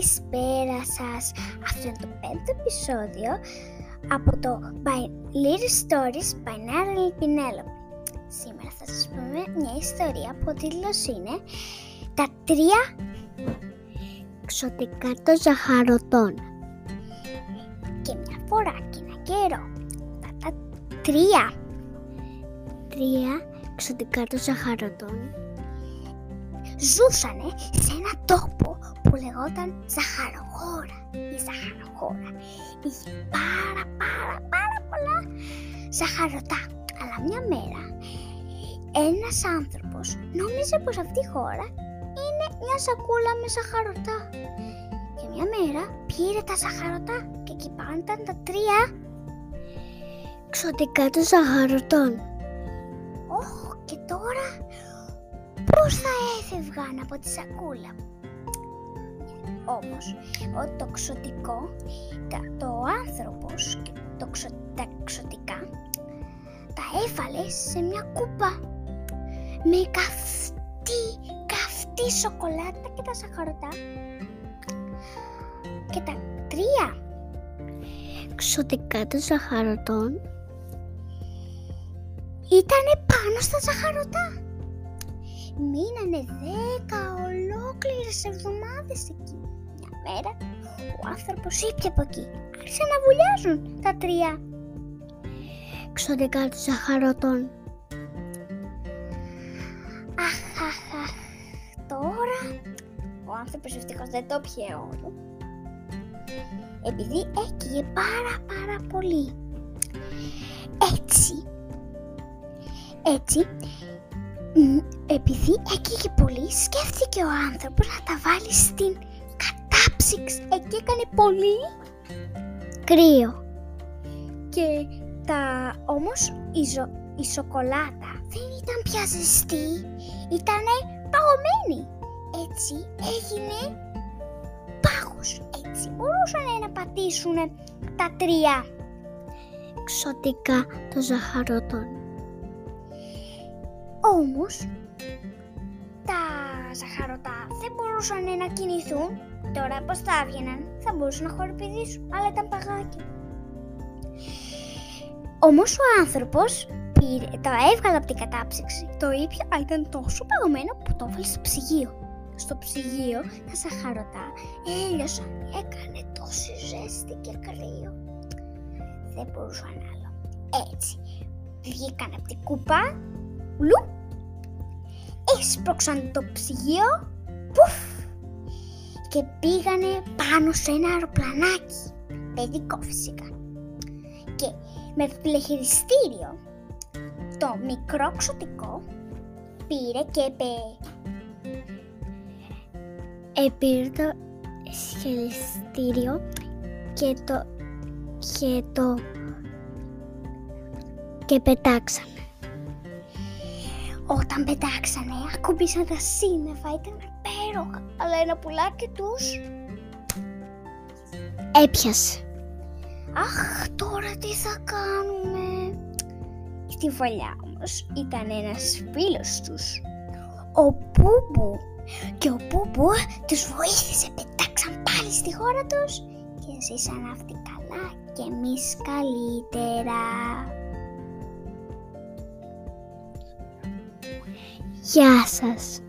Καλησπέρα σας. Αυτό είναι το πέμπτο επεισόδιο από το By Little Stories by Nara Penelope. Σήμερα θα σας πούμε μια ιστορία που ο τίτλος είναι «Τα τρία ξωτικά των ζαχαρωτών». Και μια φορά και ένα καιρό, τα τρία, τρία ξωτικά των ζαχαρωτών ζούσανε σε ένα τόπο που λεγόταν Ζαχαροχώρα η Ζαχαροχώρα. Είχε πάρα πάρα πάρα πολλά ζαχαρωτά. Αλλά μια μέρα ένας άνθρωπος νόμιζε πως αυτή η χώρα είναι μια σακούλα με ζαχαρωτά. Και μια μέρα πήρε τα ζαχαρωτά και εκεί πάνω ήταν τα τρία ξωτικά των ζαχαρωτών. Ωχ, και τώρα πώς θα έφευγαν από τη σακούλα. Όμως, ο τοξοτικό, το άνθρωπος και το ξω, τα ξωτικά τα έβαλε σε μια κούπα με καυτή, καυτή σοκολάτα και τα σαχαρωτά και τα τρία ξωτικά των ζαχαρωτών ήτανε πάνω στα ζαχαρωτά μείνανε δέκα ολόκληρες εβδομάδες εκεί. Μια μέρα ο άνθρωπος ήπια από εκεί. Άρχισαν να βουλιάζουν τα τρία. Ξωτικά του ζαχαρωτών. Αχ, αχ, αχ. Τώρα ο άνθρωπος ευτυχώς δεν το πιέ όλο. Επειδή έκυγε πάρα πάρα πολύ. Έτσι, έτσι επειδή έκαιγε πολύ, σκέφτηκε ο άνθρωπος να τα βάλει στην κατάψυξη. Εκεί έκανε πολύ κρύο. Και τα, όμως η, η σοκολάτα δεν ήταν πια ζεστή, ήταν παγωμένη. Έτσι έγινε πάγος. Έτσι μπορούσαν να πατήσουν τα τρία ξωτικά των ζαχαρωτών. Όμως, τα ζαχαρωτά δεν μπορούσαν να κινηθούν. Τώρα πώς θα έβγαιναν, θα μπορούσαν να χοροπηδήσουν, αλλά ήταν παγάκια. Όμως ο άνθρωπος πήρε, το έβγαλε από την κατάψυξη. Το ήπια, αλλά ήταν τόσο παγωμένο που το έβαλε στο ψυγείο. Στο ψυγείο τα ζαχαρωτά έλειωσαν, έκανε τόσο ζέστη και κρύο. Δεν μπορούσαν άλλο. Έτσι, βγήκαν από την κούπα Λου. Έσπρωξαν το ψυγείο. Πουφ. Και πήγανε πάνω σε ένα αεροπλανάκι. Παιδικό φυσικά. Και με πλεχειριστήριο το μικρό ξωτικό πήρε και είπε Επήρε το σχελιστήριο και το και το και πετάξαμε. Όταν πετάξανε, ακούμπησαν τα σύννεφα, ήταν υπέροχα, αλλά ένα πουλάκι τους έπιασε. Αχ, τώρα τι θα κάνουμε. Στη βολιά όμως ήταν ένας φίλος τους, ο Πούμπου. Και ο Πούμπου τους βοήθησε, πετάξαν πάλι στη χώρα τους και ζήσαν αυτοί καλά και εμείς καλύτερα. Γεια σας!